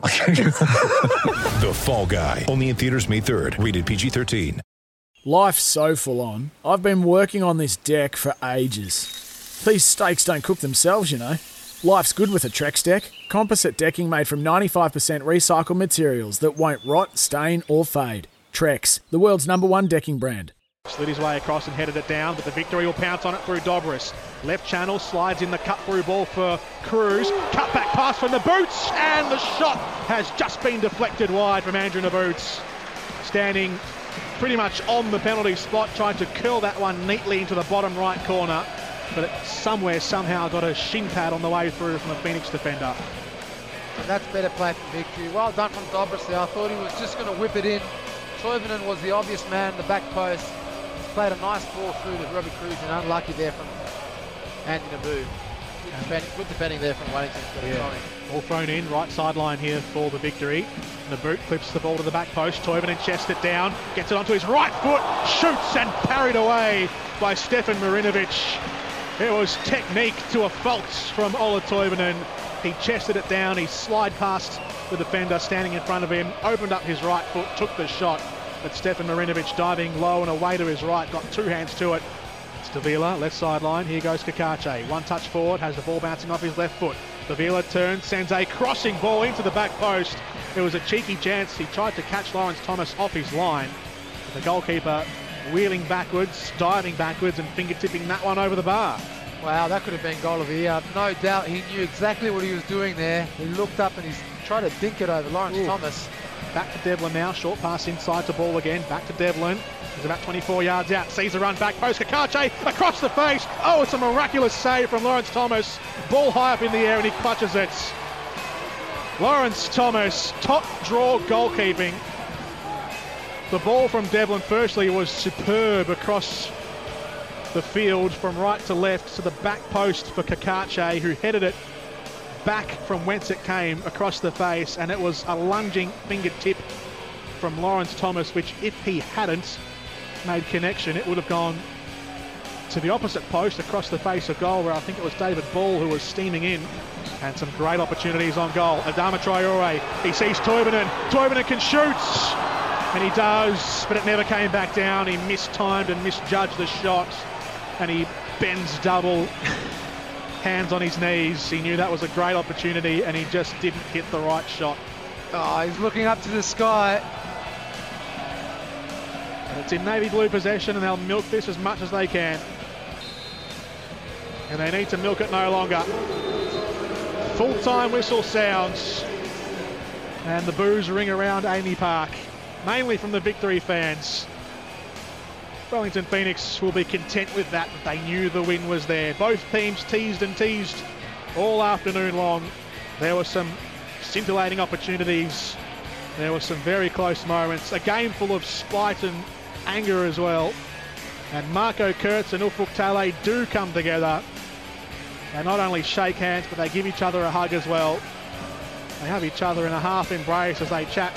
The Fall Guy. Only in theaters May 3rd. Rated PG-13. Life's so full on. I've been working on this deck for ages. These steaks don't cook themselves, you know. Life's good with a Trex deck. Composite decking made from 95% recycled materials that won't rot, stain, or fade. Trex, the world's number one decking brand. Slid his way across and headed it down, but the victory will pounce on it through Dobras. Left channel slides in the cut through ball for Kruse. Cut back pass from the boots, and the shot has just been deflected wide from Andrew Nabbout. Standing pretty much on the penalty spot, trying to curl that one neatly into the bottom right corner, but it somewhere somehow got a shin pad on the way through from a Phoenix defender. That's better play for victory. Well done from Dobras there. I thought he was just going to whip it in. Toivonen was the obvious man the back post. He's played a nice ball through to Robbie Kruse and unlucky there from Andy Nabbout. Good defending, good defending there from Wellington. Going. All thrown in, right sideline here for the victory. The boot clips the ball to the back post. Toivonen chests it down, gets it onto his right foot, shoots and parried away by Stefan Marinovic. It was technique to a fault from Ola Toivonen. He chested it down, he slide past the defender standing in front of him, opened up his right foot, took the shot. But Stefan Marinovic diving low and away to his right, got two hands to it. It's Davila, left sideline. Here goes Kakache. One touch forward, has the ball bouncing off his left foot. Davila turns, sends a crossing ball into the back post. It was a cheeky chance. He tried to catch Lawrence Thomas off his line. But the goalkeeper wheeling backwards, diving backwards, and fingertipping that one over the bar. Wow, that could have been goal of the year. No doubt he knew exactly what he was doing there. He looked up and he's tried to dink it over Lawrence Ooh. Thomas. Back to Devlin now. Short pass inside to ball again. Back to Devlin. He's about 24 yards out. Sees a run back post. Kakache across the face. Oh, it's a miraculous save from Lawrence Thomas. Ball high up in the air and he clutches it. Lawrence Thomas, top draw goalkeeping. The ball from Devlin firstly was superb across the field from right to left to the back post for Kakache, who headed it back from whence it came across the face, and it was a lunging fingertip from Lawrence Thomas, which if he hadn't made connection, it would have gone to the opposite post across the face of goal, where I think it was David Ball who was steaming in, and some great opportunities on goal. Adama Traore, he sees Toivonen, Toivonen can shoot, and he does, but it never came back down. He mistimed and misjudged the shot, and he bends double. hands on his knees. He knew that was a great opportunity and he just didn't hit the right shot. Oh, he's looking up to the sky. And it's in navy blue possession and they'll milk this as much as they can. And they need to milk it no longer. Full-time whistle sounds. And the boos ring around AAMI Park, mainly from the victory fans. Wellington Phoenix will be content with that, they knew the win was there. Both teams teased and teased all afternoon long. There were some scintillating opportunities. There were some very close moments. A game full of spite and anger as well. And Marco Kurz and Ufuk Talay do come together. They not only shake hands, but they give each other a hug as well. They have each other in a half embrace as they chat